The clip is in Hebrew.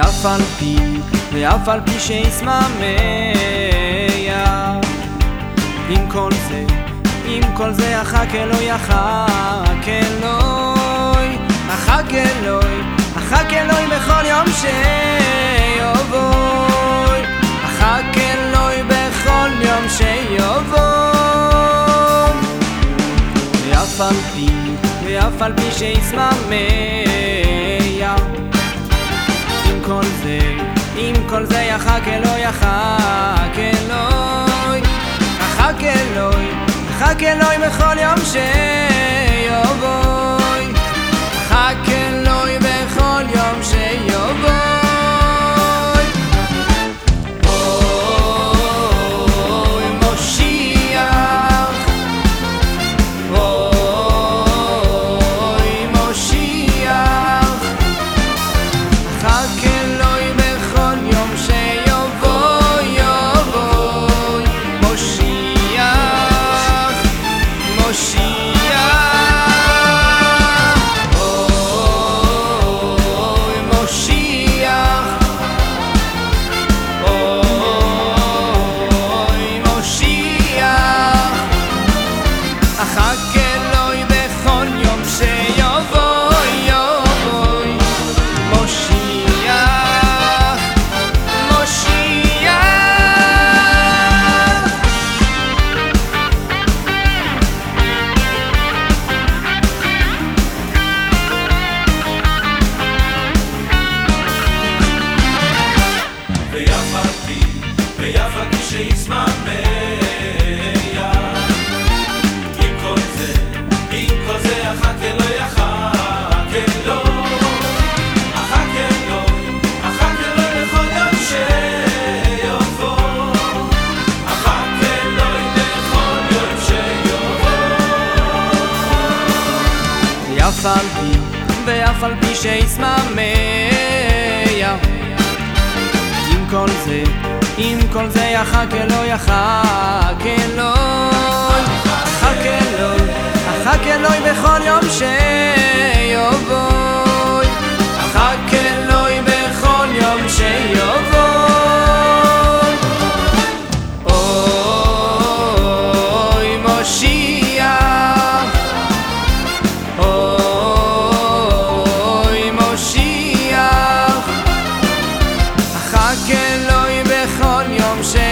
ואף על פי, ואף על פי שישמח עם כל זה, עם כל זה אחק אלוהי אחק אלוהי אחק אלוהי, אחק אלוהי בכל יום שיבואי. אחק אלוהי בכל יום שיבואי. ואף על פי, ואף על פי שישמח עם כל זה יחק אלוהי יחק אלוהי. יחק אלוהי יחק אלוהי בכל יום שיבואי ואף על פי, ואף על פי שישמח עם כל זה, עם כל זה יחק אלוהי יחק אלוהי. יחק אלוהי, יחק אלוהי בכל יום ש... I'm